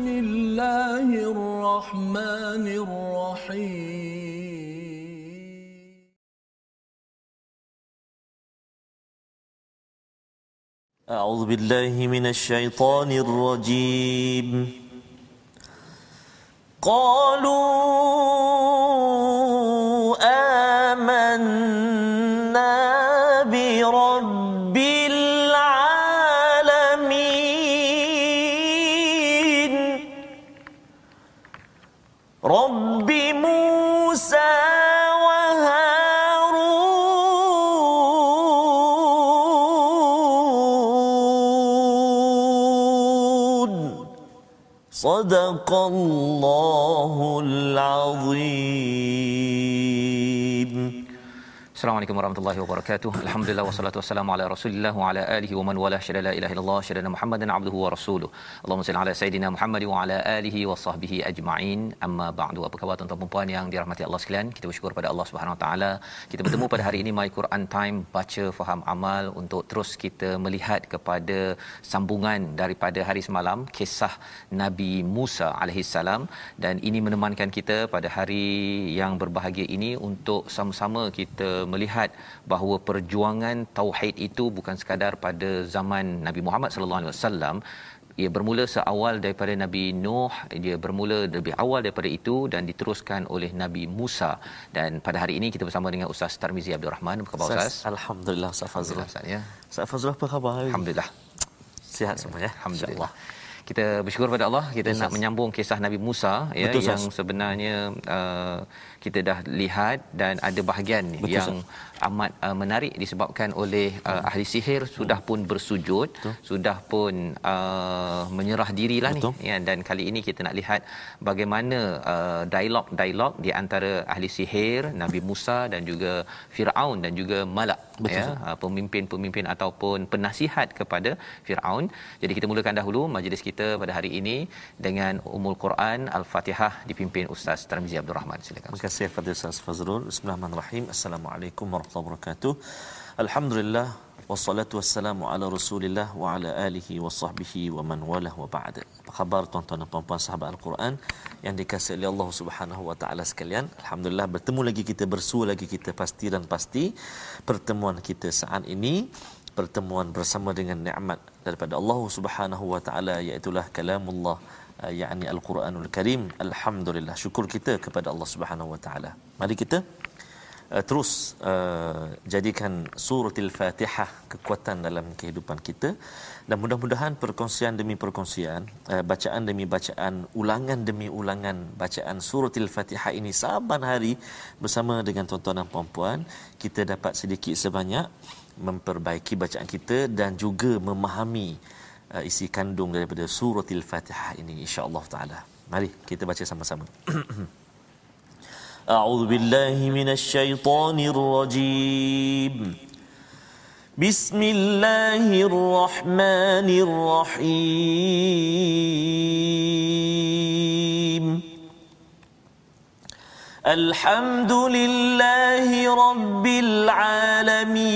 بسم الله الرحمن الرحيم. أعوذ بالله من الشيطان الرجيم. قالوا الله العظيم Assalamualaikum warahmatullahi wabarakatuh. Alhamdulillah wassalatu wassalamu ala Rasulillah wa ala alihi wa man wala syada la ilaha illallah syada Muhammadan abduhu wa rasuluh. Allahumma salli ala sayidina Muhammad wa ala alihi wa sahbihi ajma'in. Amma ba'du. Apa khabar tuan-tuan puan yang dirahmati Allah sekalian? Kita bersyukur pada Allah Subhanahu wa taala. Kita bertemu pada hari ini My Quran Time baca faham amal untuk terus kita melihat kepada sambungan daripada hari semalam kisah Nabi Musa alaihi salam dan ini menemankan kita pada hari yang berbahagia ini untuk sama-sama kita melihat bahawa perjuangan tauhid itu bukan sekadar pada zaman Nabi Muhammad sallallahu alaihi wasallam. Ia bermula seawal daripada Nabi Nuh dia bermula lebih awal daripada itu dan diteruskan oleh Nabi Musa. Dan pada hari ini kita bersama dengan Ustaz Tarmizi Abdul Rahman. Apa khabar Ustaz? Alhamdulillah Ustaz Fazrul. Ustaz ya. Ustaz Fazrul apa khabar? alhamdulillah. Sihat semua ya? alhamdulillah. Kita bersyukur pada Allah. Kita Yes, nak menyambung kisah Nabi Musa ya Betul, yang sebenarnya uh, kita dah lihat dan ada bahagian Betul, yang amat uh, menarik disebabkan oleh uh, ahli sihir sudah pun bersujud Betul. sudah pun uh, menyerah dirilah Betul. ni ya dan kali ini kita nak lihat bagaimana uh, dialog-dialog di antara ahli sihir Nabi Musa dan juga Firaun dan juga Malak Betul, ya Ustaz. uh, pemimpin-pemimpin ataupun penasihat kepada Firaun. Jadi kita mulakan dahulu majlis kita pada hari ini dengan Ummul Quran Al-Fatihah dipimpin Ustaz Tarmizi Abdul Rahman. Silakan. Terima kasih kepada Ustaz Fazrul. Bismillahirrahmanirrahim. Assalamualaikum warahmatullahi wabarakatuh. Alhamdulillah wassalatu wassalamu ala Rasulillah wa ala alihi wa sahbihi wa man walah wa ba'd. Apa khabar tuan-tuan dan puan-puan sahabat Al-Quran yang dikasihi oleh Allah Subhanahu wa taala sekalian? Alhamdulillah bertemu lagi kita bersua lagi kita pasti dan pasti pertemuan kita saat ini pertemuan bersama dengan nikmat daripada Allah Subhanahu wa taala iaitu kalamullah yakni al-Quranul Karim. Alhamdulillah syukur kita kepada Allah Subhanahu wa taala. Mari kita uh, terus uh, jadikan suratul Fatihah kekuatan dalam kehidupan kita dan mudah-mudahan perkongsian demi perkongsian, uh, bacaan demi bacaan, ulangan demi ulangan bacaan suratul Fatihah ini saban hari bersama dengan tuan-tuan dan puan-puan kita dapat sedikit sebanyak memperbaiki bacaan kita dan juga memahami uh, isi kandung daripada suratul Fatihah ini insya-Allah taala. Mari kita baca sama-sama. أعوذ بالله من الشيطان الرجيم بسم الله الرحمن الرحيم الحمد لله رب العالمين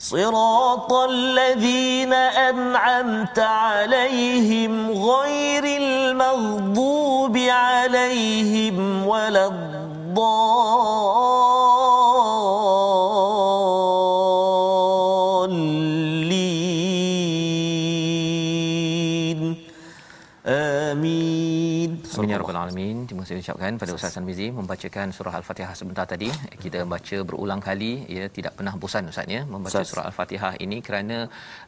صراط الذين أنعمت عليهم غير المغضوب عليهم ولا الضالين آمين Amin ya rabbal alamin. Kasih ucapkan pada Ustaz Sanmizi membacakan surah Al-Fatihah sebentar tadi. Kita baca berulang kali ya tidak pernah bosan Ustaz ya membaca Ustaz. surah Al-Fatihah ini kerana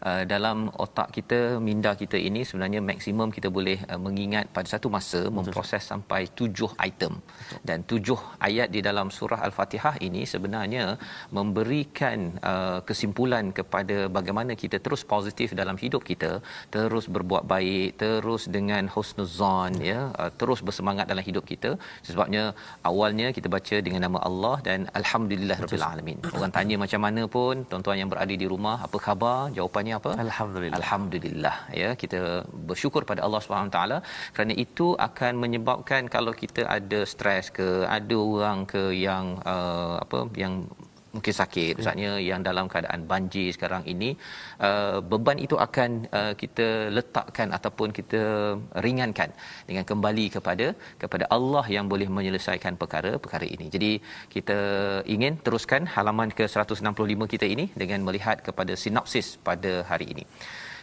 uh, dalam otak kita minda kita ini sebenarnya maksimum kita boleh uh, mengingat pada satu masa Betul. memproses sampai tujuh item. Betul. Dan tujuh ayat di dalam surah Al-Fatihah ini sebenarnya memberikan uh, kesimpulan kepada bagaimana kita terus positif dalam hidup kita, terus berbuat baik, terus dengan husnuzan ya, uh, terus bersemangat dalam hidup kita sebabnya awalnya kita baca dengan nama Allah dan alhamdulillah rabbil alamin. Orang tanya macam mana pun tuan-tuan yang berada di rumah apa khabar? Jawapannya apa? Alhamdulillah. Alhamdulillah. Ya kita bersyukur pada Allah Subhanahu taala. Kerana itu akan menyebabkan kalau kita ada stres ke ada orang ke yang uh, apa yang mungkin sakit misalnya ya. yang dalam keadaan banjir sekarang ini uh, beban itu akan uh, kita letakkan ataupun kita ringankan dengan kembali kepada kepada Allah yang boleh menyelesaikan perkara-perkara ini. Jadi kita ingin teruskan halaman ke 165 kita ini dengan melihat kepada sinopsis pada hari ini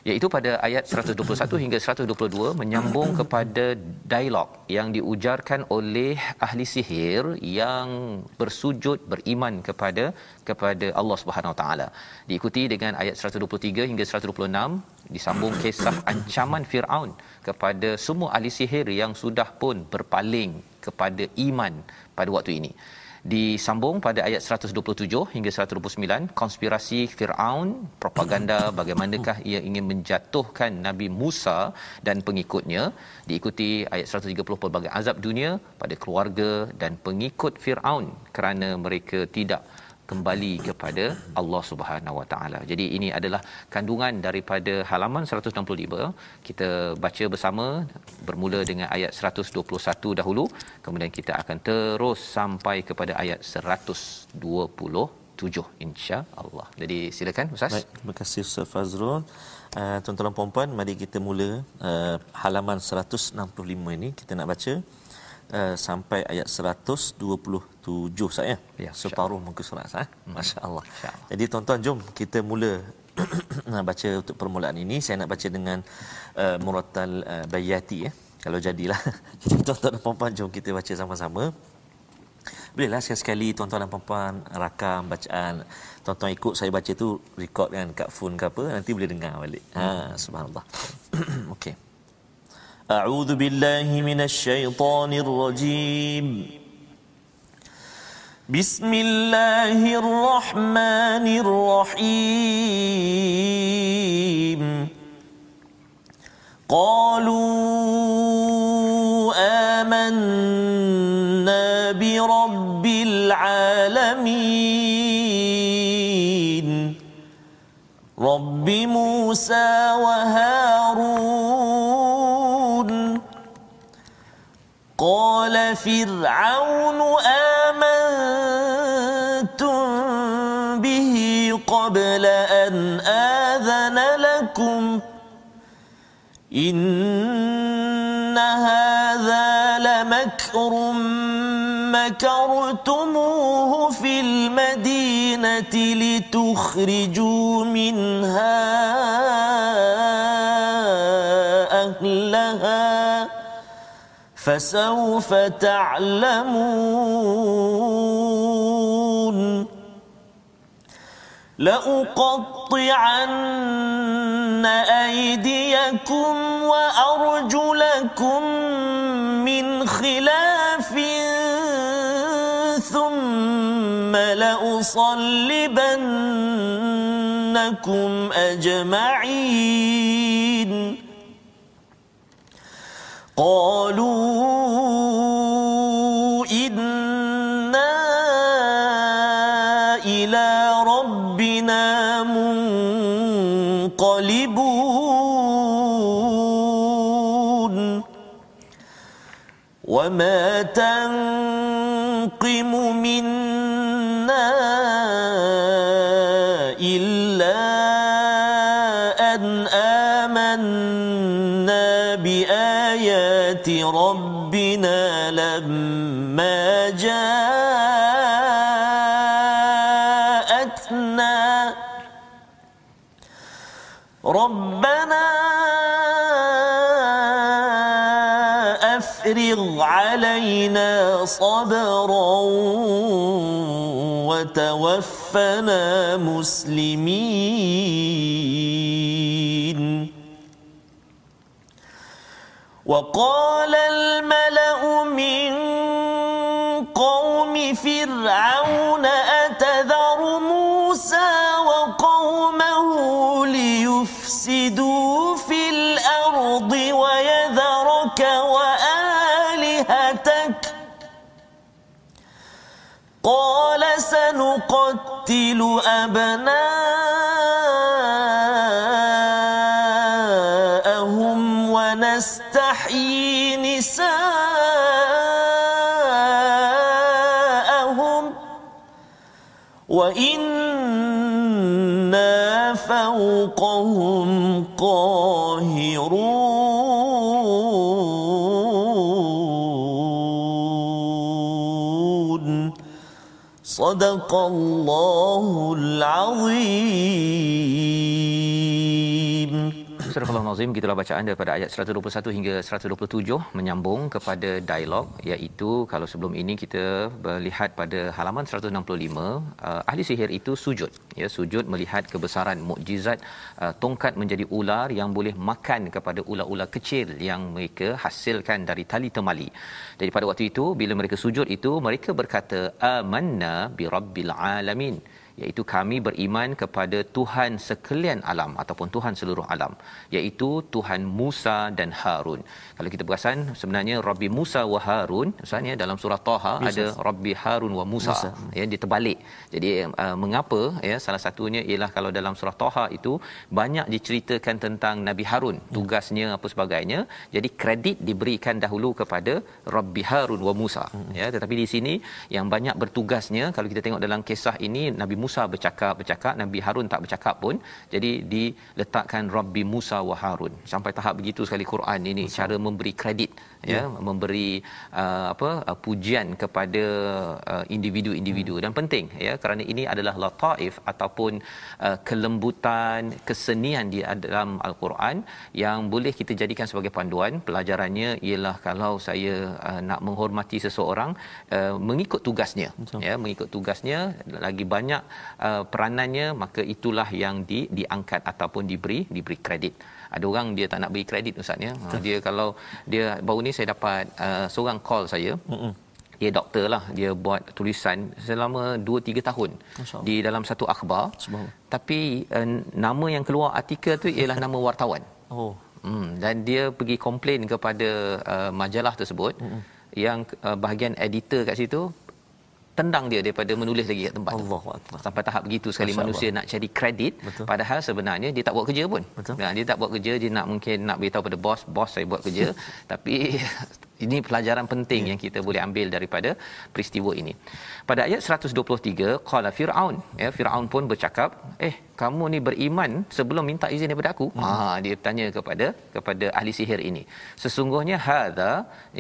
iaitu pada ayat 121 hingga 122 menyambung kepada dialog yang diujarkan oleh ahli sihir yang bersujud beriman kepada kepada Allah Subhanahu Taala. Diikuti dengan ayat 123 hingga 126 disambung kisah ancaman Firaun kepada semua ahli sihir yang sudah pun berpaling kepada iman pada waktu ini disambung pada ayat 127 hingga 129 konspirasi Firaun propaganda bagaimanakah ia ingin menjatuhkan Nabi Musa dan pengikutnya diikuti ayat 130 pelbagai azab dunia pada keluarga dan pengikut Firaun kerana mereka tidak kembali kepada Allah Subhanahu Wa Taala. Jadi ini adalah kandungan daripada halaman 165. Kita baca bersama bermula dengan ayat 121 dahulu, kemudian kita akan terus sampai kepada ayat 127 insya-Allah. Jadi silakan Ustaz. Baik, terima kasih Ustaz Fazrul. Uh, tuan-tuan puan-puan, mari kita mula uh, halaman 165 ini kita nak baca uh, sampai ayat 127 satu juz ya. ya Separuh muka surat sah. Eh? Hmm. Masya-Allah. Masya Jadi tuan-tuan jom kita mula baca untuk permulaan ini. Saya nak baca dengan uh, Muratal uh, Bayati ya. Kalau jadilah. tuan-tuan dan puan-puan jom kita baca sama-sama. Bolehlah sekali-sekali tuan-tuan dan puan-puan rakam bacaan. Tuan-tuan ikut saya baca tu record kan kat phone ke apa nanti boleh dengar balik. Ha subhanallah. Okey. A'udzu billahi minasy syaithanir rajim. بسم الله الرحمن الرحيم. قالوا آمنا برب العالمين. رب موسى وهارون. قال فرعون آمنتم إن هذا لمكر مكرتموه في المدينة لتخرجوا منها أهلها فسوف تعلمون لأقطعن أيديكم وأرجلكم من خلاف ثم لأصلبنكم أجمعين. قالوا وما تنقم منا علينا صبرا وتوفنا مسلمين. وقال الملأ من قوم فرعون أتذر موسى وقومه ليفسدوا في الأرض؟ سنقتل أبناءهم ونستحيي نساءهم وإنا فوقهم قاهرون. صدق الله العظيم Surah Al-Nazim gitulah bacaan daripada ayat 121 hingga 127 menyambung kepada dialog iaitu kalau sebelum ini kita melihat pada halaman 165 uh, ahli sihir itu sujud ya sujud melihat kebesaran mukjizat uh, tongkat menjadi ular yang boleh makan kepada ular-ular kecil yang mereka hasilkan dari tali temali. Jadi pada waktu itu bila mereka sujud itu mereka berkata amanna bi rabbil alamin iaitu kami beriman kepada Tuhan sekalian alam ataupun Tuhan seluruh alam iaitu Tuhan Musa dan Harun. Kalau kita perasan sebenarnya Rabbi Musa wa Harun misalnya dalam surah Taha Musa. ada Rabbi Harun wa Musa, Musa. ya dia terbalik. Jadi uh, mengapa ya salah satunya ialah kalau dalam surah Taha itu banyak diceritakan tentang Nabi Harun tugasnya apa sebagainya. Jadi kredit diberikan dahulu kepada Rabbi Harun wa Musa hmm. ya tetapi di sini yang banyak bertugasnya kalau kita tengok dalam kisah ini Nabi Musa bercakap bercakap Nabi Harun tak bercakap pun jadi diletakkan Rabbi Musa wa Harun sampai tahap begitu sekali Quran ini Musa. cara memberi kredit ya, ya memberi uh, apa uh, pujian kepada uh, individu-individu hmm. dan penting ya kerana ini adalah lataif ataupun uh, kelembutan kesenian di dalam al-Quran yang boleh kita jadikan sebagai panduan pelajarannya ialah kalau saya uh, nak menghormati seseorang uh, mengikut tugasnya Betul. ya mengikut tugasnya lagi banyak uh, peranannya maka itulah yang di diangkat ataupun diberi diberi kredit. Ada orang dia tak nak beri kredit ustaz ya? Betul. dia kalau dia baru ni saya dapat uh, seorang call saya. Mm-mm. dia doktor lah dia buat tulisan selama 2 3 tahun di dalam satu akhbar. Tapi uh, nama yang keluar artikel tu ialah nama wartawan. Oh. Hmm dan dia pergi komplain kepada uh, majalah tersebut. Mm-mm. yang uh, bahagian editor kat situ tendang dia daripada menulis lagi kat tempat Allah tu. Sampai tahap begitu sekali Masya manusia Allah. nak cari kredit Betul. padahal sebenarnya dia tak buat kerja pun. Betul. Nah, dia tak buat kerja, dia nak mungkin nak beritahu pada bos, bos saya buat kerja. tapi ini pelajaran penting yeah. yang kita boleh ambil daripada peristiwa ini. Pada ayat 123, qala fir'aun, ya Firaun pun bercakap, "Eh, kamu ni beriman sebelum minta izin daripada aku?" Hmm. Ha, dia tanya kepada kepada ahli sihir ini. Sesungguhnya hadza,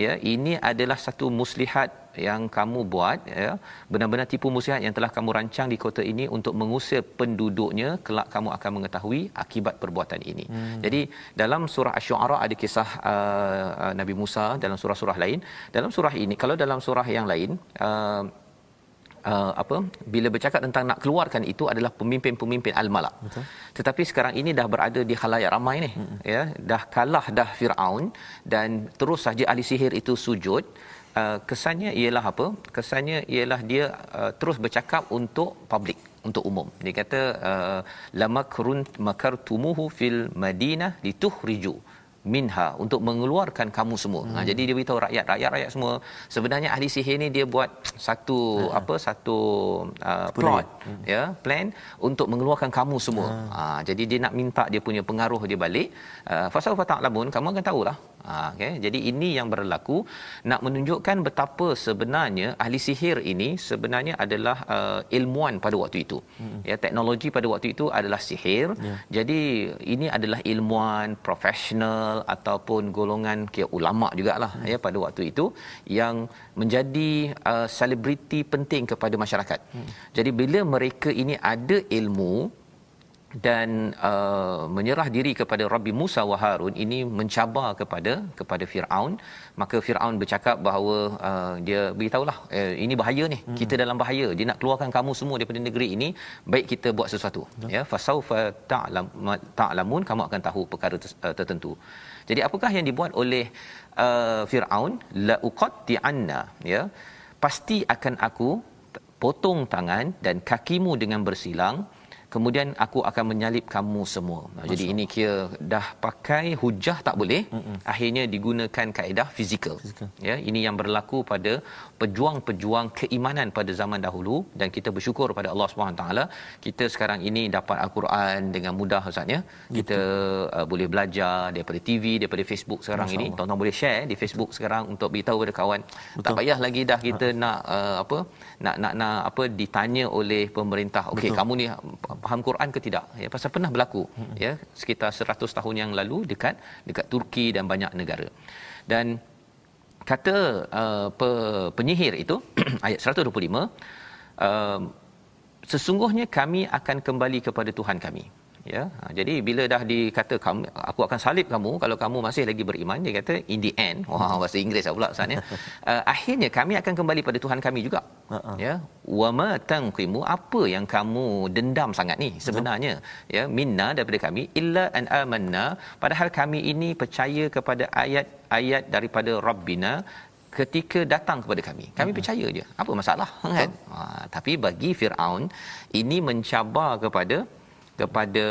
ya, ini adalah satu muslihat yang kamu buat ya benar-benar tipu muslihat yang telah kamu rancang di kota ini untuk mengusir penduduknya kelak kamu akan mengetahui akibat perbuatan ini. Hmm. Jadi dalam surah asy-syu'ara ada kisah uh, Nabi Musa dalam surah-surah lain. Dalam surah ini kalau dalam surah yang lain uh, Uh, apa bila bercakap tentang nak keluarkan itu adalah pemimpin-pemimpin al-malak. Tetapi sekarang ini dah berada di khalayak ramai ni. Hmm. Ya, dah kalah dah Firaun dan terus saja ahli sihir itu sujud Uh, kesannya ialah apa? Kesannya ialah dia uh, terus bercakap untuk publik, untuk umum. Dia kata uh, lamakrun makartumuhu fil madinah litukhriju minha untuk mengeluarkan kamu semua. Hmm. Ha, jadi dia beritahu rakyat, rakyat-rakyat semua sebenarnya ahli sihir ni dia buat satu hmm. apa satu uh, plot hmm. ya, plan untuk mengeluarkan kamu semua. Hmm. Ha, jadi dia nak minta dia punya pengaruh dia balik. Uh, Fasal fata'lamun kamu akan tahulah Ha, okay. Jadi ini yang berlaku nak menunjukkan betapa sebenarnya ahli sihir ini sebenarnya adalah uh, ilmuan pada waktu itu. Hmm. Ya, teknologi pada waktu itu adalah sihir. Yeah. Jadi ini adalah ilmuan profesional ataupun golongan kira ulama jugalah hmm. ya pada waktu itu yang menjadi uh, selebriti penting kepada masyarakat. Hmm. Jadi bila mereka ini ada ilmu dan uh, menyerah diri kepada Rabbi Musa wa Harun ini mencabar kepada kepada Firaun. Maka Firaun bercakap bahawa uh, dia beritahulah eh, ini bahaya ni. Hmm. kita dalam bahaya. Dia nak keluarkan kamu semua daripada negeri ini. Baik kita buat sesuatu. Hmm. ya fasaufa ta'lam ta'lamun kamu akan tahu perkara uh, tertentu. Jadi apakah yang dibuat oleh uh, Firaun? La uqatti anna ya. Pasti akan aku potong tangan dan kakimu dengan bersilang kemudian aku akan menyalip kamu semua. Nah, jadi ini kira dah pakai hujah tak boleh, Mm-mm. akhirnya digunakan kaedah fizikal. Ya, ini yang berlaku pada pejuang-pejuang keimanan pada zaman dahulu dan kita bersyukur pada Allah Subhanahu taala kita sekarang ini dapat al-Quran dengan mudah Ustaz ya. Kita uh, boleh belajar daripada TV, daripada Facebook sekarang ini. Tuan-tuan boleh share di Facebook sekarang untuk beritahu kepada kawan. Betul. Tak payah lagi dah kita ha. nak uh, apa nak nak nak apa ditanya oleh pemerintah. Okey, kamu ni faham Quran ke tidak? Ya pasal pernah berlaku hmm. ya sekitar 100 tahun yang lalu dekat dekat Turki dan banyak negara. Dan kata uh, pe, penyihir itu ayat 125 uh, sesungguhnya kami akan kembali kepada Tuhan kami ya ha, jadi bila dah dikata kamu aku akan salib kamu kalau kamu masih lagi beriman dia kata in the end. Wah bahasa Inggeris lah pula Ustaz ya. Uh, akhirnya kami akan kembali pada Tuhan kami juga. Uh-uh. ya wa ma tanqimu apa yang kamu dendam sangat ni sebenarnya? Uh-huh. ya minna daripada kami illa an amanna. Padahal kami ini percaya kepada ayat-ayat daripada rabbina ketika datang kepada kami. Kami uh-huh. percaya je. Apa masalah kan? Ha, tapi bagi Firaun ini mencabar kepada kepada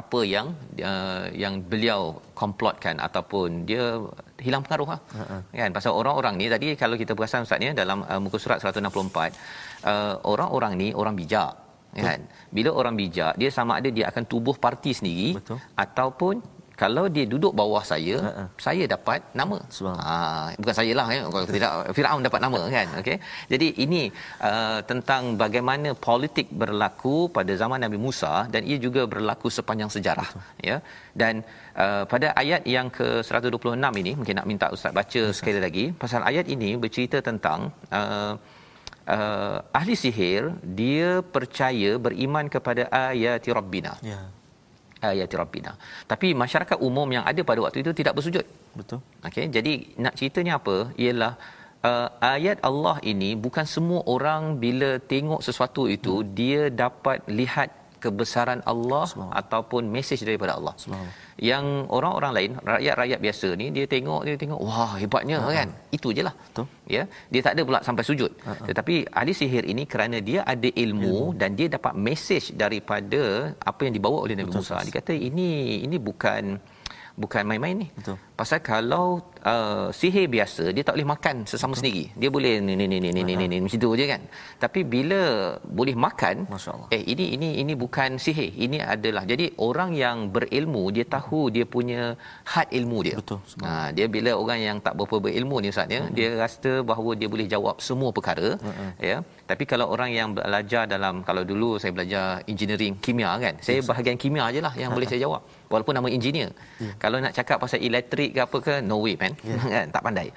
apa yang uh, yang beliau komplotkan ataupun dia hilang pengaruh lah. Uh-huh. kan pasal orang-orang ni tadi kalau kita perasan ustaz ni dalam uh, muka surat 164 uh, orang-orang ni orang bijak Betul. kan bila orang bijak dia sama ada dia akan tubuh parti sendiri Betul. ataupun kalau dia duduk bawah saya uh-uh. saya dapat nama. Ha bukan saya lah ya kalau tidak Firaun dapat nama kan? Okey. Jadi ini uh, tentang bagaimana politik berlaku pada zaman Nabi Musa dan ia juga berlaku sepanjang sejarah Betul. ya. Dan uh, pada ayat yang ke 126 ini mungkin nak minta ustaz baca Betul. sekali lagi. Pasal ayat ini bercerita tentang uh, uh, ahli sihir dia percaya beriman kepada ayat rabbina. Ya ayat rabbina. Tapi masyarakat umum yang ada pada waktu itu tidak bersujud. Betul. Okey, jadi nak ceritanya apa? Ialah uh, ayat Allah ini bukan semua orang bila tengok sesuatu itu hmm. dia dapat lihat kebesaran Allah ataupun mesej daripada Allah. Yang orang-orang lain, rakyat-rakyat biasa ni dia tengok dia tengok wah hebatnya uh-huh. kan. Itu jelah. Betul. Ya. Dia tak ada pula sampai sujud. Uh-huh. Tetapi ahli sihir ini kerana dia ada ilmu uh-huh. dan dia dapat mesej daripada apa yang dibawa oleh Nabi Betul, Musa. Dia kata ini ini bukan bukan main-main ni. Betul. Pasal kalau uh, sihir biasa dia tak boleh makan sesama Betul. sendiri. Dia boleh ni ni ni ni ni ni ni macam tu je kan. Tapi bila boleh makan, eh ini ini ini bukan sihir. Ini adalah jadi orang yang berilmu dia tahu dia punya had ilmu dia. Betul. Ha, dia bila orang yang tak berapa berilmu ni Ustaz ya, dia rasa bahawa dia boleh jawab semua perkara uh-huh. ya. Tapi kalau orang yang belajar dalam kalau dulu saya belajar engineering kimia kan. Saya bahagian kimia ajalah yang boleh saya jawab walaupun nama engineer. Yeah. Kalau nak cakap pasal elektrik ke apa ke no way man. Yeah. Kan? tak pandai.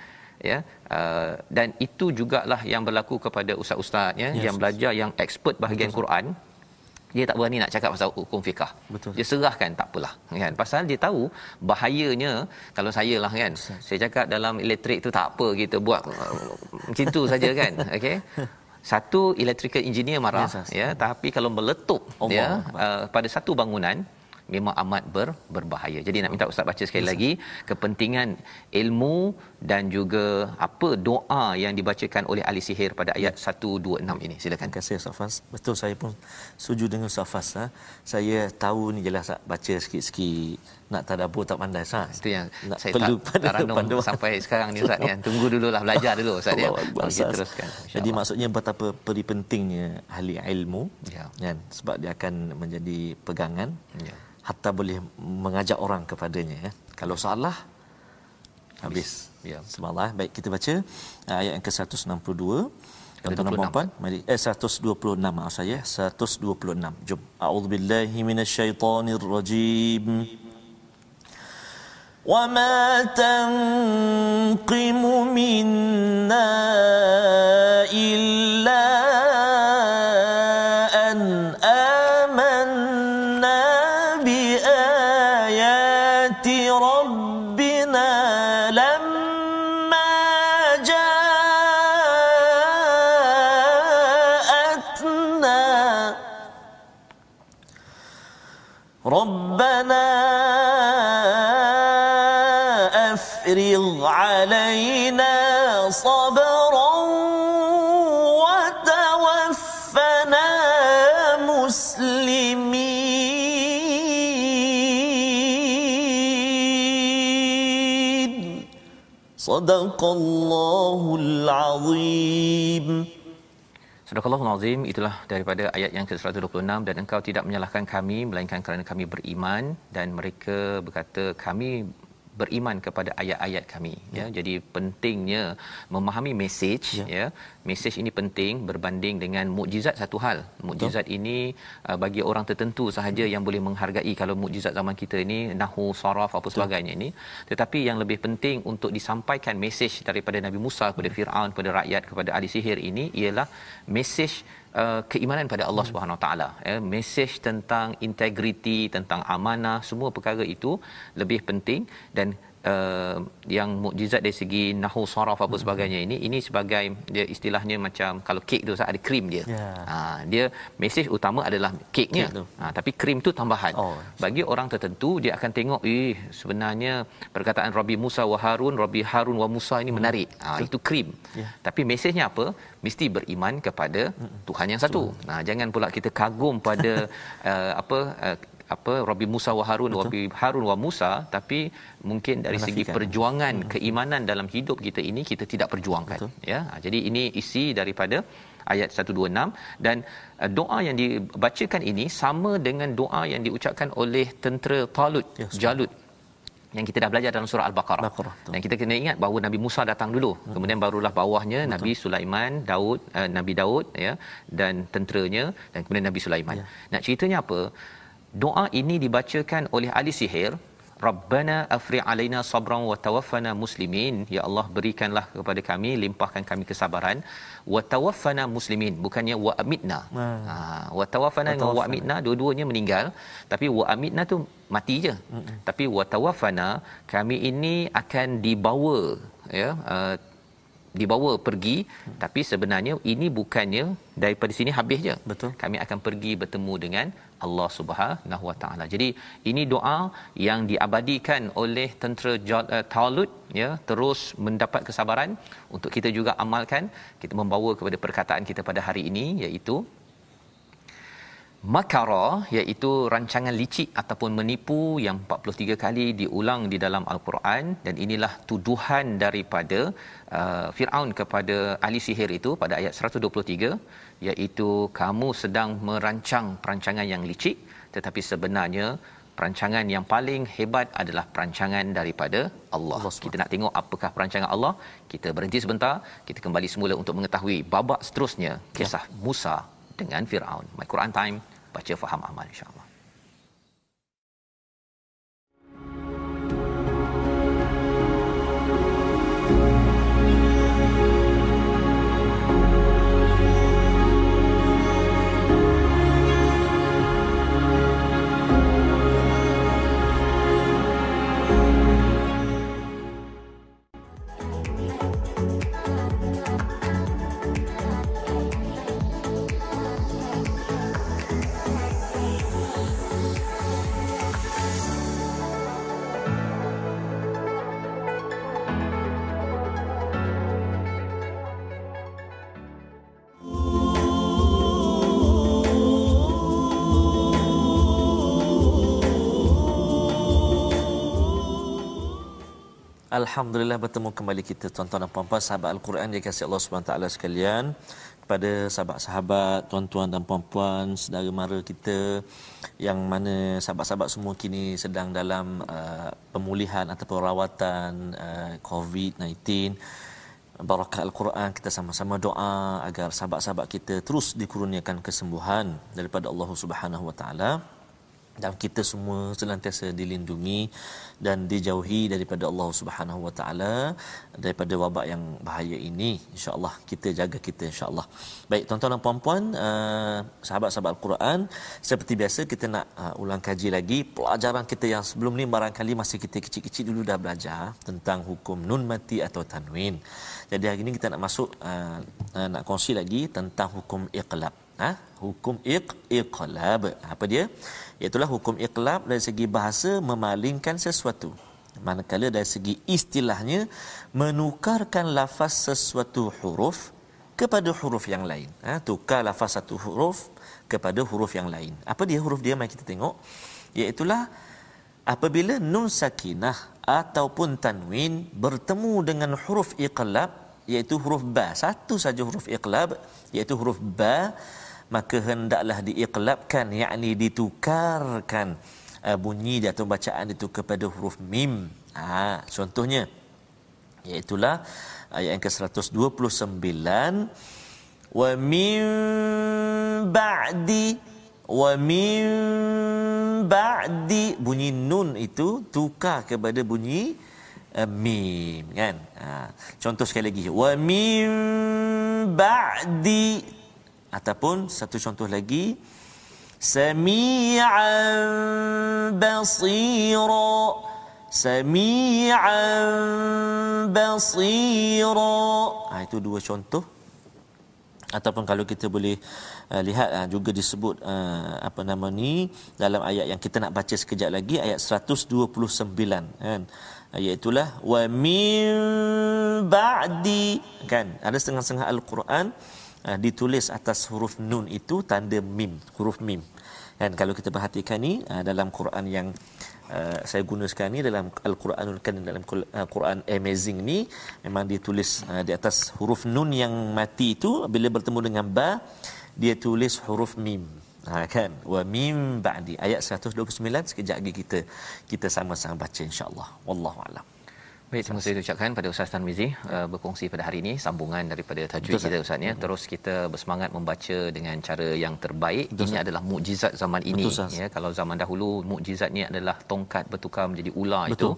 Ya. Uh, dan itu jugalah yang berlaku kepada ustaz-ustaz ya yes. yang belajar yang expert bahagian Betul. Quran. Dia tak berani nak cakap pasal hukum fiqah. Betul. Dia serahkan tak apalah kan. Pasal dia tahu bahayanya kalau saya lah kan. Saya cakap dalam elektrik tu tak apa kita buat uh, macam tu saja kan. Okey. Satu electrical engineer marah yes, ya tapi kalau meletup Allah. ya uh, pada satu bangunan memang amat ber, berbahaya. Jadi nak minta ustaz baca sekali lagi kepentingan ilmu dan juga apa doa yang dibacakan oleh ahli sihir pada ayat 126 ini. Silakan. Terima kasih Safas. Betul saya pun setuju dengan Safas ha. Saya tahu ni jelas baca sikit-sikit nak tadabbur tak pandai sah. Itu yang nak saya perlu tak taranum sampai sekarang ni Ustaz ya. Tunggu dululah belajar dulu Ustaz ya. Okey teruskan. Jadi maksudnya betapa peri pentingnya ahli ilmu ya. kan sebab dia akan menjadi pegangan. Ya hatta boleh mengajak orang kepadanya ya. Kalau salah habis. Ya, subhanallah. Baik kita baca uh, ayat yang ke-162 Tuan-tuan dan puan mari. Eh 126 maaf saya. 126 jom. A'udzubillahi minasyaitonirrajim. Wa ma tanqimu minna صدق الله العظيم Surah Al-Azim itulah daripada ayat yang ke-126 dan engkau tidak menyalahkan kami melainkan kerana kami beriman dan mereka berkata kami beriman kepada ayat-ayat kami ya. ya. Jadi pentingnya memahami mesej ya. ya. Mesej ini penting berbanding dengan mukjizat satu hal. Mukjizat ini uh, bagi orang tertentu sahaja yang boleh menghargai kalau mukjizat zaman kita ini nahu saraf apa sebagainya ini. Tetapi yang lebih penting untuk disampaikan mesej daripada Nabi Musa kepada Firaun kepada rakyat kepada ahli sihir ini ialah mesej Uh, keimanan pada Allah Subhanahu Wa Taala ya mesej tentang integriti tentang amanah semua perkara itu lebih penting dan uh, yang mukjizat dari segi nahu saraf apa hmm. sebagainya ini ini sebagai dia istilahnya macam kalau kek tu ada krim dia. Yeah. Ha dia mesej utama adalah keknya. Cake ha tapi krim tu tambahan. Oh. Bagi orang tertentu dia akan tengok eh sebenarnya perkataan Rabbi Musa wa Harun, Rabbi Harun wa Musa ini hmm. menarik. Ha itu krim. Yeah. Tapi mesejnya apa? Mesti beriman kepada hmm. Tuhan yang satu. Nah jangan pula kita kagum pada uh, apa uh, apa Rabbi Musa wa Harun Betul. Rabbi Harun wa Musa tapi mungkin dari Menafikan. segi perjuangan hmm. keimanan dalam hidup kita ini kita tidak perjuangkan Betul. ya ha, jadi ini isi daripada ayat 126 dan uh, doa yang dibacakan ini sama dengan doa yang diucapkan oleh tentera Talut ya, Jalut yang kita dah belajar dalam surah al-baqarah Baqarah, dan kita kena ingat bahawa nabi Musa datang dulu hmm. kemudian barulah bawahnya betul. nabi Sulaiman Daud uh, nabi Daud ya dan tenteranya dan kemudian nabi Sulaiman ya. nak ceritanya apa doa ini dibacakan oleh ahli sihir. Rabbana afri alaina sabran wa tawaffana muslimin. Ya Allah berikanlah kepada kami limpahkan kami kesabaran. Wa tawaffana muslimin bukannya wa amitna ha wa tawaffana dengan wa amitna dua-duanya meninggal. Tapi wa amitna tu mati je. Mm-mm. tapi wa tawaffana kami ini akan dibawa ya uh, dibawa pergi. Hmm. tapi sebenarnya ini bukannya daripada sini habis je. Betul. Kami akan pergi bertemu dengan Allah Subhanahu Wa Taala. Jadi ini doa yang diabadikan oleh tentera uh, Talut ya terus mendapat kesabaran untuk kita juga amalkan kita membawa kepada perkataan kita pada hari ini iaitu makara iaitu rancangan licik ataupun menipu yang 43 kali diulang di dalam al-Quran dan inilah tuduhan daripada uh, Firaun kepada ahli sihir itu pada ayat 123 iaitu kamu sedang merancang perancangan yang licik tetapi sebenarnya perancangan yang paling hebat adalah perancangan daripada Allah. Allah kita nak tengok apakah perancangan Allah. Kita berhenti sebentar, kita kembali semula untuk mengetahui babak seterusnya kisah ya. Musa dengan Firaun. My Quran Time, baca faham amal insya-Allah. Alhamdulillah bertemu kembali kita tuan-tuan dan puan-puan sahabat Al-Quran. Dikasihi Allah Subhanahu taala sekalian kepada sahabat-sahabat tuan-tuan dan puan-puan saudara mara kita yang mana sahabat-sahabat semua kini sedang dalam uh, pemulihan ataupun rawatan uh, COVID-19 Barakah Al-Quran kita sama-sama doa agar sahabat-sahabat kita terus dikurniakan kesembuhan daripada Allah Subhanahu Wa Taala dan kita semua senantiasa dilindungi dan dijauhi daripada Allah Subhanahu Wa Taala daripada wabak yang bahaya ini. Insyaallah kita jaga kita insyaallah. Baik tuan-tuan dan puan-puan uh, sahabat-sahabat Al-Quran seperti biasa kita nak uh, ulang kaji lagi. Pelajaran kita yang sebelum ni barangkali masih kita kecil-kecil dulu dah belajar tentang hukum nun mati atau tanwin. Jadi hari ini kita nak masuk uh, uh, nak kongsi lagi tentang hukum iqlab ha? Hukum iq iqlab. Apa dia? Itulah hukum iqlab dari segi bahasa memalingkan sesuatu. manakala dari segi istilahnya menukarkan lafaz sesuatu huruf kepada huruf yang lain. Ha, tukar lafaz satu huruf kepada huruf yang lain. Apa dia huruf dia? Mari kita tengok. Iaitulah apabila nun sakinah ataupun tanwin bertemu dengan huruf iqlab iaitu huruf ba satu saja huruf iqlab iaitu huruf ba maka hendaklah diiqlabkan yakni ditukarkan uh, bunyi atau bacaan itu kepada huruf mim. Ha contohnya iaitu ayat yang ke-129 wa min ba'di wa min ba'di. Bunyi nun itu tukar kepada bunyi uh, mim kan? Ha. contoh sekali lagi. Wa min ba'di ataupun satu contoh lagi sami'an basira. Sami'an basira. Ha, itu dua contoh. Ataupun kalau kita boleh uh, lihat uh, juga disebut uh, apa nama ni dalam ayat yang kita nak baca sekejap lagi ayat 129 kan? Ayat itulah wa min ba'di kan? Ada setengah-setengah al-Quran uh, ditulis atas huruf nun itu tanda mim huruf mim. Kan kalau kita perhatikan ni uh, dalam Quran yang uh, saya guna sekarang ni dalam Al-Quranul Karim dalam Quran Amazing ni memang ditulis uh, di atas huruf nun yang mati itu bila bertemu dengan ba dia tulis huruf mim. Ha kan? Wa mim ba'di. Ayat 129 sekejap lagi kita kita sama-sama baca insya-Allah. Wallahu alam Baik, terima kasih ucapkan pada Ustaz Tarmizi uh, berkongsi pada hari ini sambungan daripada tajwid Betul, kita Ustaz ya. Terus kita bersemangat membaca dengan cara yang terbaik. Betul, ini adalah mukjizat zaman ini Betul, ya. Kalau zaman dahulu mukjizatnya adalah tongkat bertukar menjadi ular Betul. itu.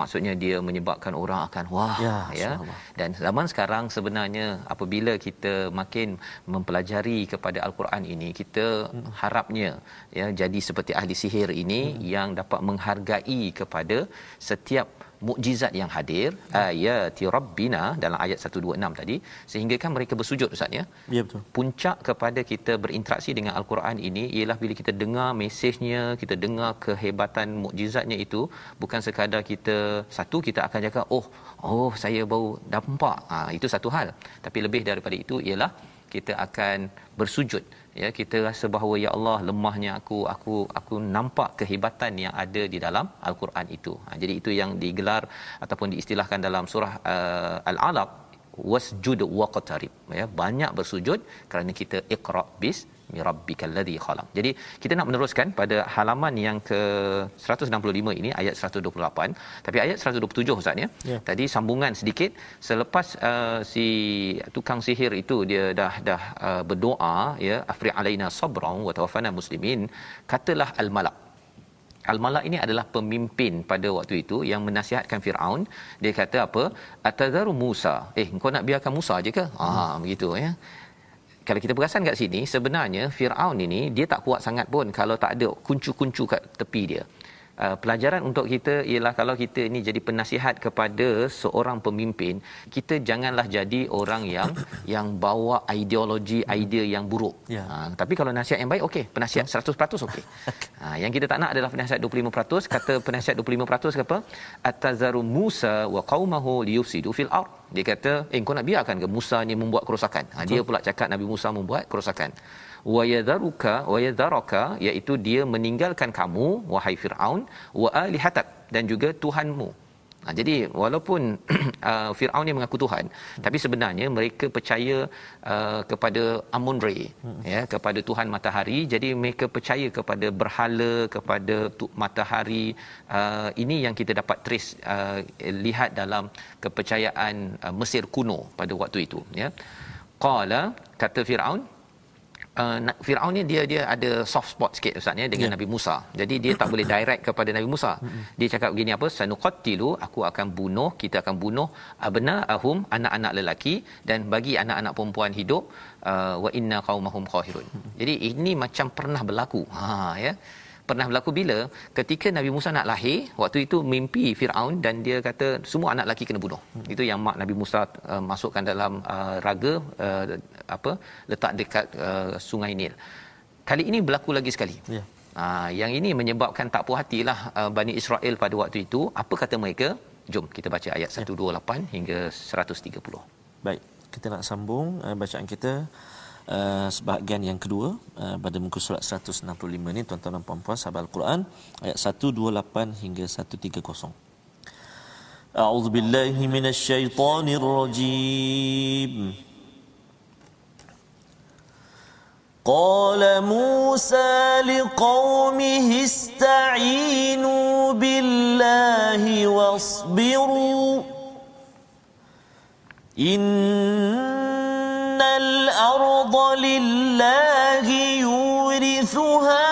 Maksudnya dia menyebabkan orang akan wah ya. ya. Dan zaman sekarang sebenarnya apabila kita makin mempelajari kepada al-Quran ini, kita hmm. harapnya ya jadi seperti ahli sihir ini hmm. yang dapat menghargai kepada setiap mukjizat yang hadir ayati rabbina dalam ayat 126 tadi sehingga kan mereka bersujud ustaz ya? Ya betul. Puncak kepada kita berinteraksi dengan al-Quran ini ialah bila kita dengar mesejnya kita dengar kehebatan mukjizatnya itu bukan sekadar kita satu kita akan cakap oh oh saya baru nampak. Ha, itu satu hal. Tapi lebih daripada itu ialah kita akan bersujud ya kita rasa bahawa ya Allah lemahnya aku aku aku nampak kehebatan yang ada di dalam al-Quran itu. Ha, jadi itu yang digelar ataupun diistilahkan dalam surah uh, al-alaq wasjud waqtarib. Ya banyak bersujud kerana kita iqra bis mirabbikal ladzi khalaq. Jadi kita nak meneruskan pada halaman yang ke 165 ini ayat 128 tapi ayat 127 Ustaz ya. Yeah. Tadi sambungan sedikit selepas uh, si tukang sihir itu dia dah dah uh, berdoa ya afri alaina sabran wa tawaffana muslimin katalah al malak Al-Malak ini adalah pemimpin pada waktu itu yang menasihatkan Firaun. Dia kata apa? Atazaru Musa. Eh, kau nak biarkan Musa aje ke? Ah, begitu ya kalau kita perasan kat sini sebenarnya Firaun ini dia tak kuat sangat pun kalau tak ada kuncu-kuncu kat tepi dia Uh, pelajaran untuk kita ialah kalau kita ini jadi penasihat kepada seorang pemimpin kita janganlah jadi orang yang yang bawa ideologi idea yang buruk. Yeah. ha, tapi kalau nasihat yang baik okey. Penasihat 100% okey. Ha, yang kita tak nak adalah penasihat 25% kata penasihat 25% apa? Atazaru Musa wa qaumahu liyufsidu fil ard. Dia kata eh kau nak biarkan ke Musa ni membuat kerosakan? Ha, dia pula cakap Nabi Musa membuat kerosakan wayadharuka wayadharaka iaitu dia meninggalkan kamu wahai Firaun wa alihatak dan juga tuhanmu Ha, jadi walaupun uh, Firaun ni mengaku Tuhan hmm. tapi sebenarnya mereka percaya uh, kepada Amun-Re hmm. ya kepada Tuhan matahari jadi mereka percaya kepada berhala kepada matahari uh, ini yang kita dapat trace uh, lihat dalam kepercayaan uh, Mesir kuno pada waktu itu ya qala kata Firaun uh, Firaun ni dia dia ada soft spot sikit ustaz ya dengan yeah. Nabi Musa. Jadi dia tak boleh direct kepada Nabi Musa. Dia cakap begini apa? Sanuqatilu aku akan bunuh, kita akan bunuh abna ahum anak-anak lelaki dan bagi anak-anak perempuan hidup uh, wa inna qaumahum qahirun. Jadi ini macam pernah berlaku. Ha ya pernah berlaku bila ketika Nabi Musa nak lahir waktu itu mimpi Firaun dan dia kata semua anak lelaki kena bunuh hmm. itu yang mak Nabi Musa uh, masukkan dalam uh, raga uh, apa letak dekat uh, sungai Nil kali ini berlaku lagi sekali yeah. Ha, yang ini menyebabkan tak puas hatilah uh, Bani Israel pada waktu itu. Apa kata mereka? Jom kita baca ayat 128 hingga 130. Baik, kita nak sambung uh, bacaan kita uh, sebahagian yang kedua uh, pada muka surat 165 ni tuan-tuan dan puan-puan sahabat Al-Quran ayat 128 hingga 130. أعوذ بالله من الشيطان الرجيم قال موسى لقومه استعينوا بالله واصبروا إن الأرض لله يورثها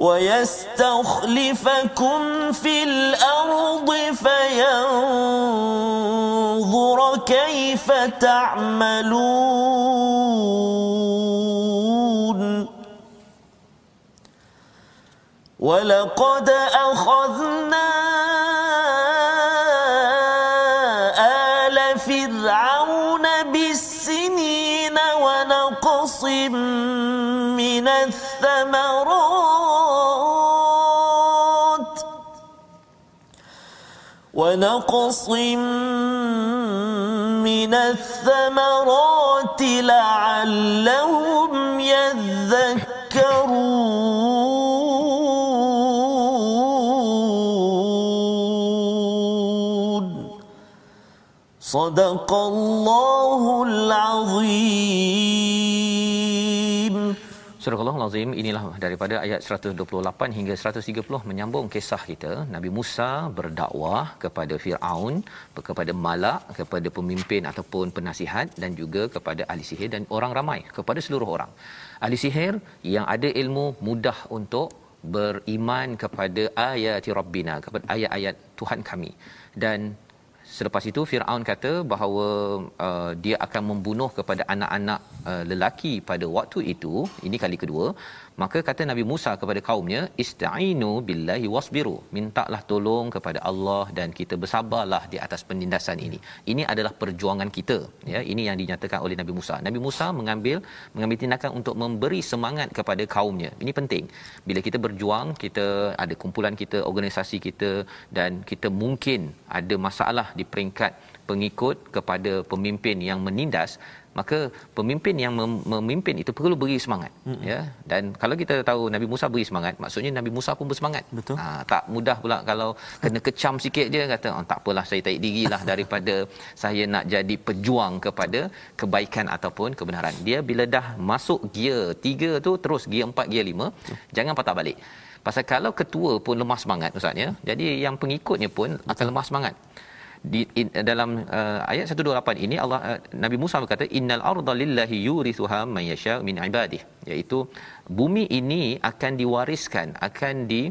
ويستخلفكم في الأرض فينظر كيف تعملون. ولقد أخذنا ونقص من الثمرات لعلهم يذكرون. صدق الله العظيم. Surah Al-Azim inilah daripada ayat 128 hingga 130 menyambung kisah kita. Nabi Musa berdakwah kepada Firaun kepada malak kepada pemimpin ataupun penasihat dan juga kepada ahli sihir dan orang ramai kepada seluruh orang. Ahli sihir yang ada ilmu mudah untuk beriman kepada ayat Rabbina kepada ayat-ayat Tuhan kami. Dan Selepas itu Firaun kata bahawa uh, dia akan membunuh kepada anak-anak uh, lelaki pada waktu itu ini kali kedua maka kata Nabi Musa kepada kaumnya istainu billahi wasbiru. Mintalah tolong kepada Allah dan kita bersabarlah di atas penindasan ini. Ini adalah perjuangan kita ya. Ini yang dinyatakan oleh Nabi Musa. Nabi Musa mengambil mengambil tindakan untuk memberi semangat kepada kaumnya. Ini penting. Bila kita berjuang kita ada kumpulan kita organisasi kita dan kita mungkin ada masalah di peringkat pengikut kepada pemimpin yang menindas maka pemimpin yang mem- memimpin itu perlu beri semangat mm-hmm. ya. Dan kalau kita tahu Nabi Musa beri semangat maksudnya Nabi Musa pun bersemangat. Betul. ha, tak mudah pula kalau kena kecam sikit je kata oh, tak apalah saya tarik dirilah daripada saya nak jadi pejuang kepada kebaikan ataupun kebenaran. Dia bila dah masuk gear 3 tu terus gear 4 gear 5 jangan patah balik. Pasal kalau ketua pun lemah semangat ustaz ya. Jadi yang pengikutnya pun akan lemah semangat di in, dalam uh, ayat 128 ini Allah uh, Nabi Musa berkata innal arda lillahi yurithuha man yasha min ibadihi iaitu bumi ini akan diwariskan akan di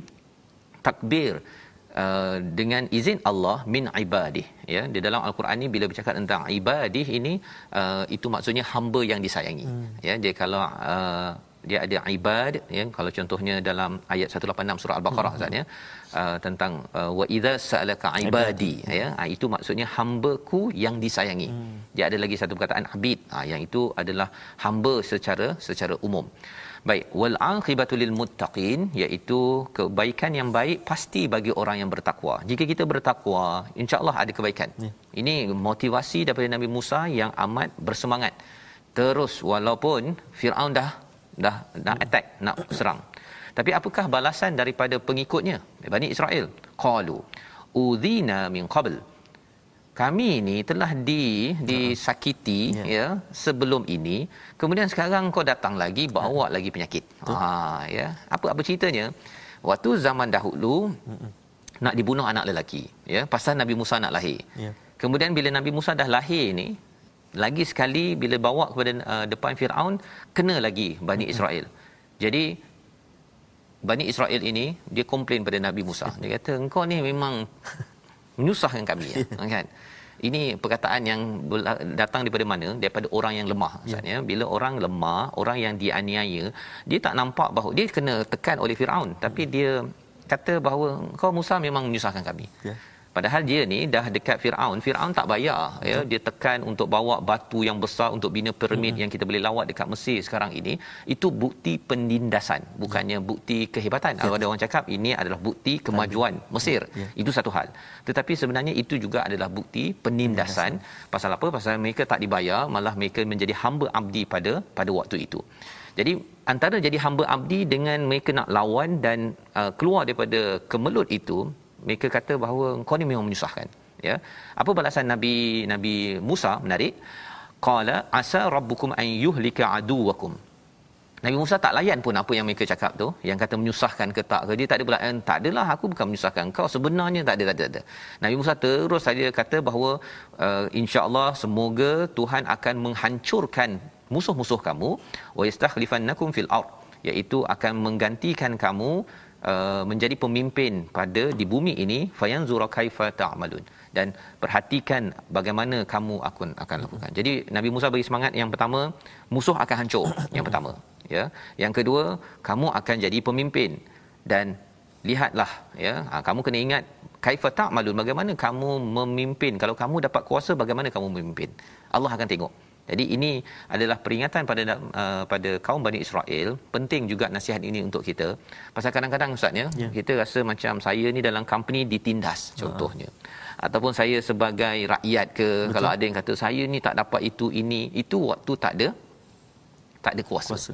takbir uh, dengan izin Allah min ibadih ya di dalam al-Quran ni bila bercakap tentang ibadih ini uh, itu maksudnya hamba yang disayangi hmm. ya dia kalau uh, dia ada ibad ya kalau contohnya dalam ayat 186 surah al-baqarah hmm. ya uh, tentang uh, wa idza sa'alaka ibadi ya. Uh, itu maksudnya hamba-ku yang disayangi. Hmm. dia ada lagi satu perkataan abid. Uh, yang itu adalah hamba secara secara umum. Baik wal aqibatu lil muttaqin iaitu kebaikan yang baik pasti bagi orang yang bertakwa. Jika kita bertakwa insyaallah ada kebaikan. Yeah. ini motivasi daripada Nabi Musa yang amat bersemangat. Terus walaupun Firaun dah dah nak attack nak serang tapi apakah balasan daripada pengikutnya? Bani Israel. Qalu udhina min qabl. Kami ini telah di disakiti ya. ya sebelum ini. Kemudian sekarang kau datang lagi bawa ya. lagi penyakit. Ha ya. Apa apa ceritanya? Waktu zaman dahulu Mm-mm. nak dibunuh anak lelaki ya pasal Nabi Musa nak lahir. Ya. kemudian bila Nabi Musa dah lahir ni lagi sekali bila bawa kepada uh, depan Firaun kena lagi Bani Israel. Jadi Bani Israel ini dia komplain pada Nabi Musa. Dia kata engkau ni memang menyusahkan kami ya. Kan? Ini perkataan yang datang daripada mana? Daripada orang yang lemah maksudnya ya. bila orang lemah orang yang dianiaya dia tak nampak bahawa dia kena tekan oleh Firaun. Tapi dia kata bahawa kau Musa memang menyusahkan kami. Ya. Padahal dia ni dah dekat Firaun, Firaun tak bayar ya, dia tekan untuk bawa batu yang besar untuk bina piramid hmm. yang kita boleh lawat dekat Mesir sekarang ini, itu bukti penindasan, bukannya bukti kehebatan. Ya. Ada orang cakap ini adalah bukti kemajuan Mesir. Ya. Itu satu hal. Tetapi sebenarnya itu juga adalah bukti penindasan. penindasan. Pasal apa? Pasal mereka tak dibayar, malah mereka menjadi hamba abdi pada pada waktu itu. Jadi antara jadi hamba abdi dengan mereka nak lawan dan uh, keluar daripada kemelut itu mereka kata bahawa kau ni memang menyusahkan ya. Apa balasan nabi nabi Musa? Menarik. Qala asa rabbukum an yuhlika aduwakum. Nabi Musa tak layan pun apa yang mereka cakap tu. Yang kata menyusahkan ke tak ke dia tak ada pula tak adalah aku bukan menyusahkan. Kau sebenarnya tak ada tak ada, tak ada. Nabi Musa terus saja kata bahawa uh, insya-Allah semoga Tuhan akan menghancurkan musuh-musuh kamu wa yastakhlifannakum fil ard iaitu akan menggantikan kamu Uh, menjadi pemimpin pada di bumi ini fayanzura kaifa ta'malun dan perhatikan bagaimana kamu akan akan lakukan. Jadi Nabi Musa bagi semangat yang pertama musuh akan hancur yang pertama ya. Yang kedua kamu akan jadi pemimpin dan lihatlah ya ha, kamu kena ingat kaifa ta'malun bagaimana kamu memimpin kalau kamu dapat kuasa bagaimana kamu memimpin. Allah akan tengok. Jadi ini adalah peringatan pada uh, pada kaum Bani Israel. Penting juga nasihat ini untuk kita. Pasal kadang-kadang ustaz ya, yeah. kita rasa macam saya ni dalam company ditindas contohnya. Uh-huh. Ataupun saya sebagai rakyat ke Betul. kalau ada yang kata saya ni tak dapat itu ini, itu waktu tak ada tak ada kuasa. kuasa.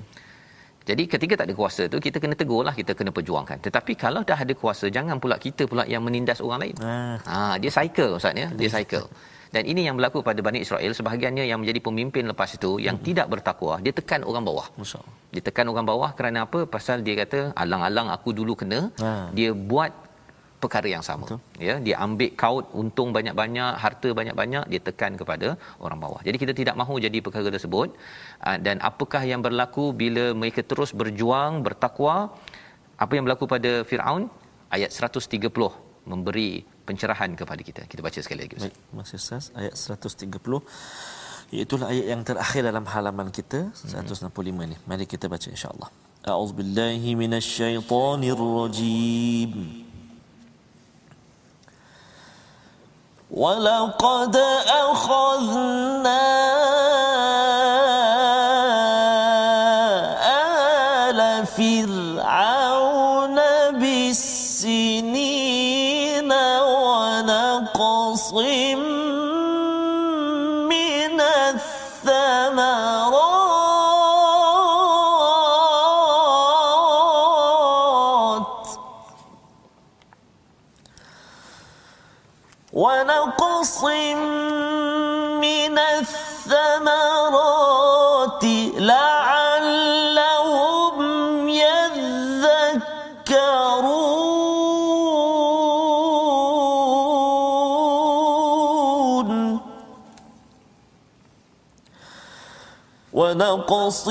Jadi ketika tak ada kuasa tu kita kena tegurlah, kita kena perjuangkan. Tetapi kalau dah ada kuasa jangan pula kita pula yang menindas orang lain. Uh. Ha dia cycle ustaz ya, dia cycle. Dan ini yang berlaku pada Bani Israel sebahagiannya yang menjadi pemimpin lepas itu yang hmm. tidak bertakwa, dia tekan orang bawah. Masya Dia tekan orang bawah kerana apa? Pasal dia kata alang-alang aku dulu kena. Ha. Dia buat perkara yang sama. Betul. Ya, dia ambil kaut untung banyak-banyak, harta banyak-banyak, dia tekan kepada orang bawah. Jadi kita tidak mahu jadi perkara tersebut. Ah, dan apakah yang berlaku bila mereka terus berjuang, bertakwa? Apa yang berlaku pada Firaun? Ayat 130 memberi pencerahan kepada kita. Kita baca sekali lagi. Baik, masih Ustaz ayat 130 Itulah ayat yang terakhir dalam halaman kita 165 ni. Mari kita baca insya-Allah. A'udzubillahi minasyaitonirrajim. ولقد أخذنا ونقص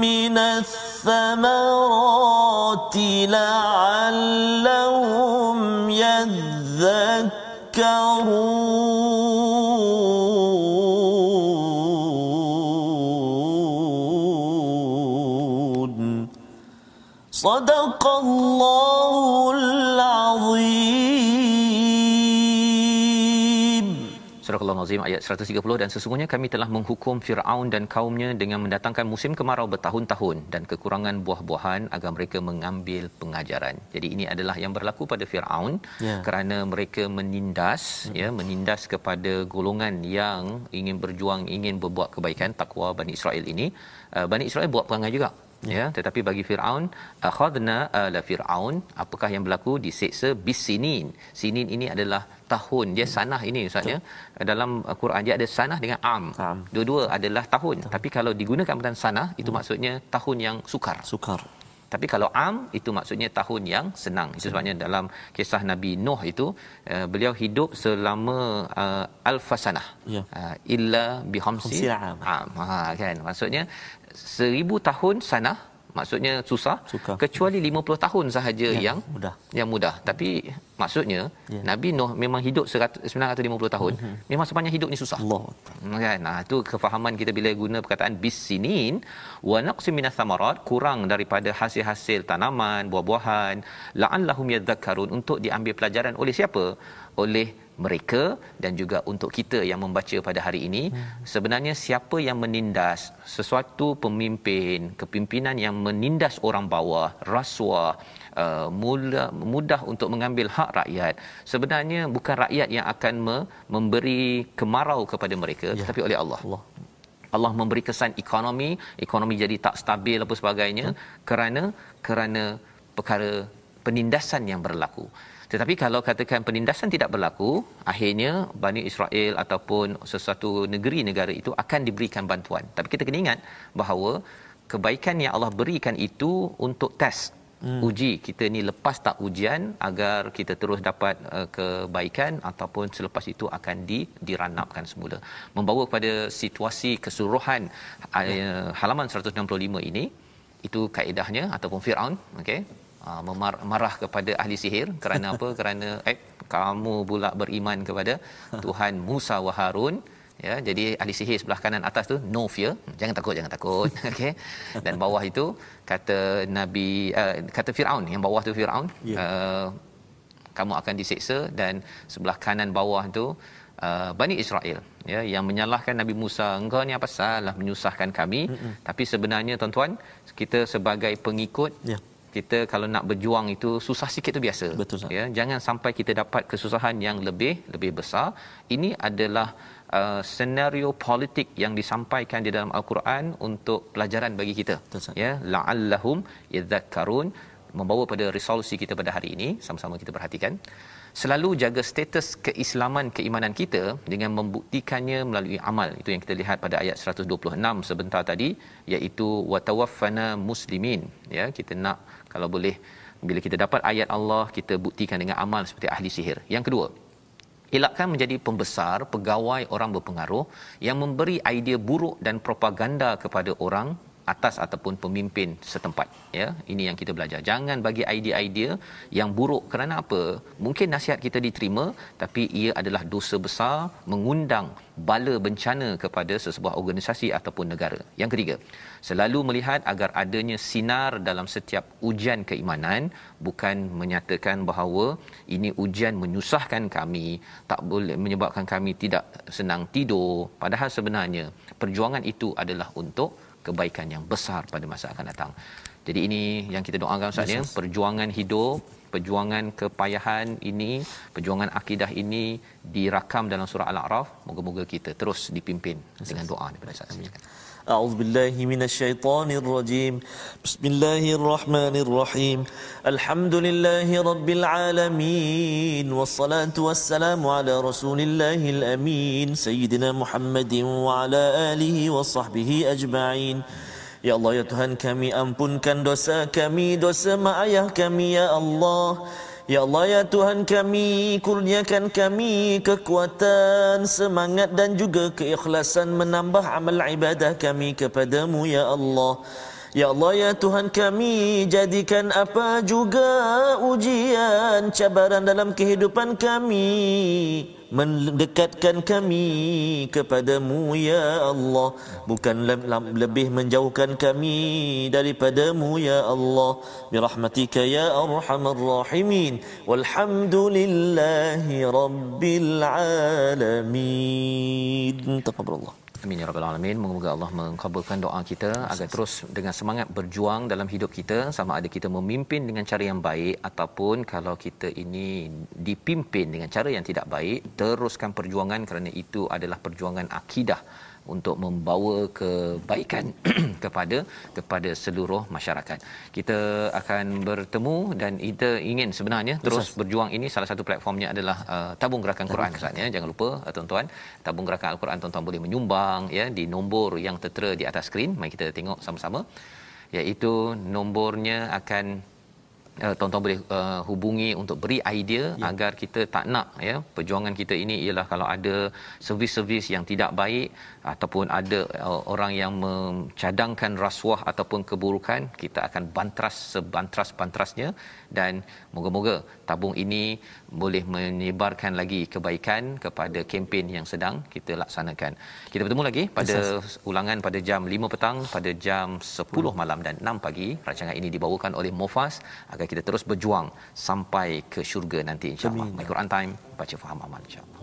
من الثمرات لعلهم يذكرون. صدق الله Surah Al-Nazim ayat 130 dan sesungguhnya kami telah menghukum Firaun dan kaumnya dengan mendatangkan musim kemarau bertahun-tahun dan kekurangan buah-buahan agar mereka mengambil pengajaran. Jadi ini adalah yang berlaku pada Firaun Ya. kerana mereka menindas hmm. ya menindas kepada golongan yang ingin berjuang ingin berbuat kebaikan takwa Bani Israel ini. Uh, Bani Israel buat perangai juga ya tetapi bagi Firaun akhadna ala Firaun. Apakah yang berlaku? Diseksa bisinin sinin. Ini adalah tahun. Dia sanah ini ustaz ya. Dalam uh, Quran dia ada sanah dengan am. Am. dua-dua adalah tahun. Tapi kalau digunakan perkataan sanah itu maksudnya tahun yang sukar. Sukar. Tapi kalau am itu maksudnya tahun yang senang. Itu sebabnya dalam kisah Nabi Nuh itu uh, beliau hidup selama uh, alfasanah. Ya. Uh, illa bihamsi Khamsina am. am. Ha kan. Maksudnya seribu tahun sanah maksudnya susah Sukar. kecuali 50 tahun sahaja Yang yang mudah. yang mudah tapi maksudnya Ya. Nabi Nuh memang hidup 100 950 tahun memang sepanjang hidup ni susah Allah. Hmm, kan nah itu kefahaman kita bila guna perkataan bisinin wa naqsim minas samarat kurang daripada hasil-hasil tanaman buah-buahan la'allahum yadhakkarun untuk diambil pelajaran oleh siapa oleh mereka dan juga untuk kita yang membaca pada hari ini hmm. sebenarnya siapa yang menindas sesuatu pemimpin kepimpinan yang menindas orang bawah rasuah uh, mudah, mudah untuk mengambil hak rakyat sebenarnya bukan rakyat yang akan me- memberi kemarau kepada mereka ya. tetapi oleh Allah Allah. Allah memberi kesan ekonomi, ekonomi jadi tak stabil apa sebagainya hmm. kerana kerana perkara penindasan yang berlaku. Tetapi kalau katakan penindasan tidak berlaku, akhirnya Bani Israel ataupun sesuatu negeri negara itu akan diberikan bantuan. Tapi kita kena ingat bahawa kebaikan yang Allah berikan itu untuk test hmm. uji kita ni lepas tak ujian agar kita terus dapat uh, kebaikan ataupun selepas itu akan di diranapkan semula membawa kepada situasi keseluruhan uh, halaman 165 ini itu kaedahnya ataupun Firaun okey uh, memar- marah kepada ahli sihir kerana apa? Kerana eh kamu pula beriman kepada Tuhan Musa wa Harun. Ya jadi ahli sihir sebelah kanan atas tu no fear. Jangan takut jangan takut. Okey dan bawah itu kata nabi uh, kata Firaun yang bawah tu Firaun Ya. uh, kamu akan diseksa. Dan sebelah kanan bawah tu uh, Bani Israel ya yang menyalahkan Nabi Musa engkau ni apa salah menyusahkan kami. Mm-mm. tapi sebenarnya tuan-tuan kita sebagai pengikut Ya. Kita kalau nak berjuang itu susah sikit tu biasa. Betul, ya jangan sampai kita dapat kesusahan yang lebih lebih besar. Ini adalah uh, senario politik yang disampaikan di dalam al-Quran untuk pelajaran bagi kita. Betul, ya la'allahum yadhakkarun. Membawa pada resolusi kita pada hari ini. Sama-sama kita perhatikan selalu jaga status keislaman keimanan kita dengan membuktikannya melalui amal. Itu yang kita lihat pada ayat 126 sebentar tadi iaitu watawaffana muslimin. Ya kita nak kalau boleh bila kita dapat ayat Allah kita buktikan dengan amal seperti ahli sihir. Yang kedua elakkan menjadi pembesar pegawai orang berpengaruh yang memberi idea buruk dan propaganda kepada orang atas ataupun pemimpin setempat ya. Ini yang kita belajar. Jangan bagi idea-idea yang buruk. Kerana apa? Mungkin nasihat kita diterima tapi ia adalah dosa besar mengundang bala bencana kepada sesebuah organisasi ataupun negara. Yang ketiga selalu melihat agar adanya sinar dalam setiap ujian keimanan bukan menyatakan bahawa ini ujian menyusahkan kami tak boleh menyebabkan kami tidak senang tidur. Padahal sebenarnya perjuangan itu adalah untuk kebaikan yang besar pada masa akan datang. Jadi ini yang kita doakan Ustaz ya, perjuangan hidup, perjuangan kepayahan ini, perjuangan akidah ini dirakam dalam surah Al-A'raf. Moga-moga kita terus dipimpin dengan doa daripada Ustaz. أعوذ بالله من الشيطان الرجيم بسم الله الرحمن الرحيم الحمد لله رب العالمين والصلاة والسلام على رسول الله الأمين سيدنا محمد وعلى آله وصحبه أجمعين Ya Allah ya Tuhan kami ampunkan dosa kami dosa mak ayah kami ya Allah. Ya Allah ya Tuhan kami kurniakan kami kekuatan semangat dan juga keikhlasan menambah amal ibadah kami kepadamu ya Allah Ya Allah ya Tuhan kami jadikan apa juga ujian cabaran dalam kehidupan kami mendekatkan kami kepadamu ya Allah. Bukan le- le- lebih menjauhkan kami daripadamu ya Allah. Birahmatika ya arhamar rahimin. Walhamdulillahi rabbil alamin. Taqabbalallah Amin ya rabbal alamin. Moga-moga Allah mengabulkan doa kita agar terus dengan semangat berjuang dalam hidup kita sama ada kita memimpin dengan cara yang baik ataupun kalau kita ini dipimpin dengan cara yang tidak baik, teruskan perjuangan kerana itu adalah perjuangan akidah untuk membawa kebaikan kepada kepada seluruh masyarakat. Kita akan bertemu dan kita ingin sebenarnya terus berjuang ini salah satu platformnya adalah uh, tabung gerakan Quran Ustaz ya. Jangan lupa uh, tuan-tuan, tabung gerakan Al-Quran tuan-tuan boleh menyumbang ya di nombor yang tertera di atas skrin. Mari kita tengok sama-sama. Iaitu nombornya akan uh, tuan-tuan boleh uh, hubungi untuk beri idea ya. agar kita tak nak ya perjuangan kita ini ialah kalau ada servis-servis yang tidak baik ataupun ada uh, orang yang mencadangkan rasuah ataupun keburukan kita akan bantras sebantras-bantrasnya dan moga-moga tabung ini boleh menyebarkan lagi kebaikan kepada kempen yang sedang kita laksanakan. Kita bertemu lagi pada ulangan pada jam 5 petang pada jam 10 malam dan 6 pagi. Rancangan ini dibawakan oleh Mofas agar kita terus berjuang sampai ke syurga nanti insya-Allah. My Quran Time baca faham amal insya-Allah.